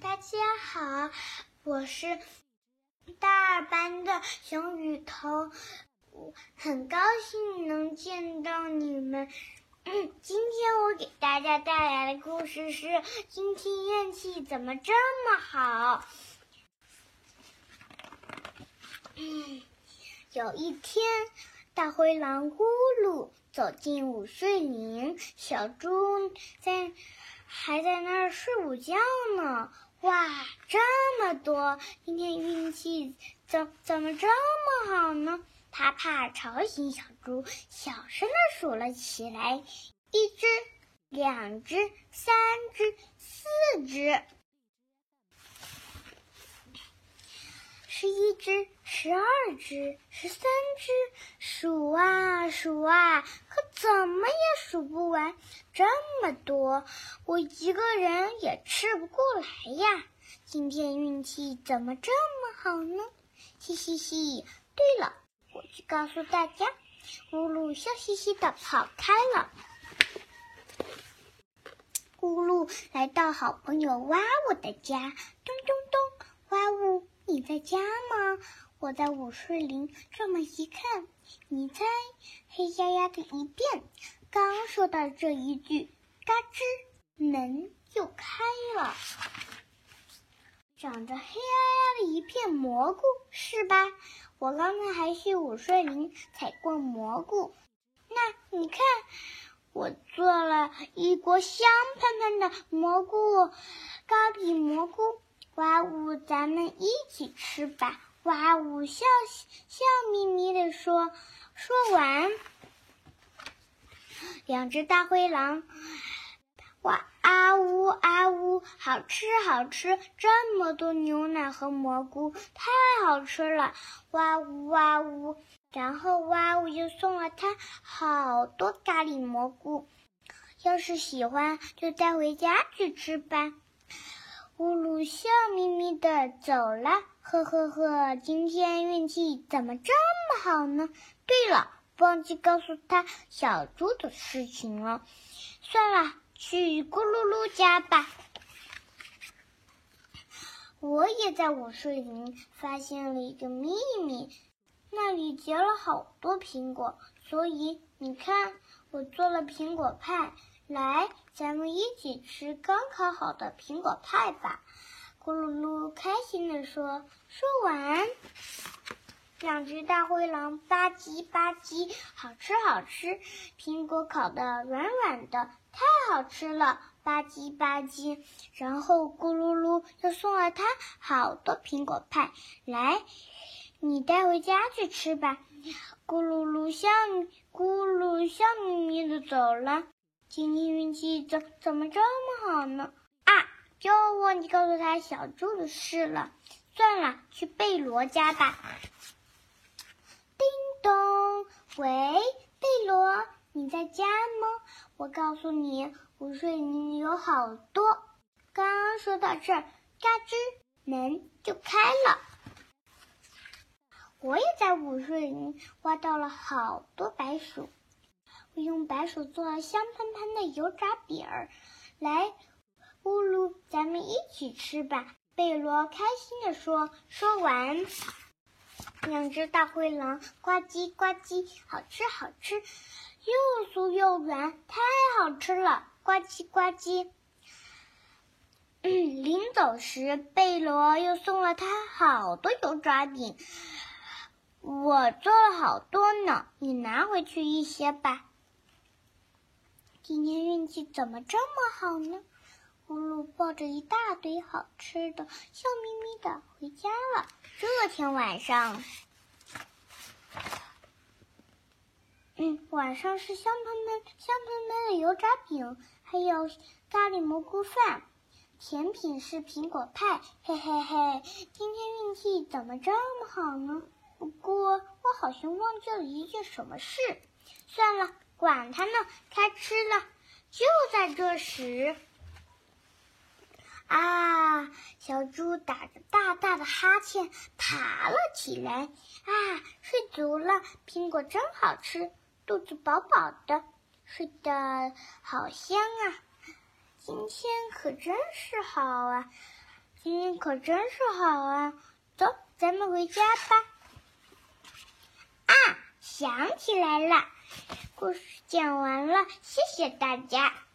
大家好，我是大二班的熊雨桐，我很高兴能见到你们。嗯，今天我给大家带来的故事是：今天运气怎么这么好？嗯，有一天，大灰狼咕噜走进午睡林，小猪在还在那儿睡午觉呢。哇，这么多！今天运气怎怎么这么好呢？他怕吵醒小猪，小声的数了起来：一只，两只，三只，四只，十一只，十二只，十三只。数啊数啊，可怎么也数不完。这么多，我一个人也吃不过来呀！今天运气怎么这么好呢？嘻嘻嘻！对了，我去告诉大家。咕噜笑嘻嘻的跑开了。咕噜来到好朋友哇呜的家，咚咚咚！哇呜，你在家吗？我在午睡林。这么一看，你猜，黑压压的一片。刚说到这一句，嘎吱，门就开了。长着黑压压的一片蘑菇，是吧？我刚才还去午睡林采过蘑菇。那你看，我做了一锅香喷喷的蘑菇糕比蘑菇。哇呜，咱们一起吃吧！哇呜，笑笑眯眯的说。说完。两只大灰狼，哇啊呜啊呜，好吃好吃！这么多牛奶和蘑菇，太好吃了！哇呜哇呜，然后哇呜又送了他好多咖喱蘑菇。要是喜欢，就带回家去吃吧。咕噜笑眯眯的走了，呵呵呵，今天运气怎么这么好呢？对了。忘记告诉他小猪的事情了，算了，去咕噜噜家吧。我也在午睡林发现了一个秘密，那里结了好多苹果，所以你看，我做了苹果派，来，咱们一起吃刚烤好的苹果派吧。咕噜噜开心地说。说完。两只大灰狼吧唧吧唧，好吃好吃！苹果烤的软软的，太好吃了！吧唧吧唧，然后咕噜噜又送了他好多苹果派，来，你带回家去吃吧。咕噜噜笑，咕噜笑眯眯的走了。今天运气怎怎么这么好呢？啊，又忘记告诉他小猪的事了。算了，去贝罗家吧。叮咚，喂，贝罗，你在家吗？我告诉你，午睡林有好多。刚说到这儿，嘎吱，门就开了。我也在午睡林挖到了好多白薯，我用白薯做了香喷喷的油炸饼儿。来，咕噜，咱们一起吃吧。贝罗开心地说。说完。两只大灰狼呱唧呱唧，好吃好吃，又酥又软，太好吃了！呱唧呱唧。临走时，贝罗又送了他好多油炸饼，我做了好多呢，你拿回去一些吧。今天运气怎么这么好呢？葫芦抱着一大堆好吃的，笑眯眯的回家了。这天晚上，嗯，晚上是香喷喷、香喷喷的油炸饼，还有咖喱蘑菇饭，甜品是苹果派。嘿嘿嘿，今天运气怎么这么好呢？不过我好像忘记了一件什么事。算了，管他呢，开吃了。就在这时。啊！小猪打着大大的哈欠爬了起来。啊，睡足了，苹果真好吃，肚子饱饱的，睡得好香啊！今天可真是好啊！今天可真是好啊！走，咱们回家吧。啊，想起来了，故事讲完了，谢谢大家。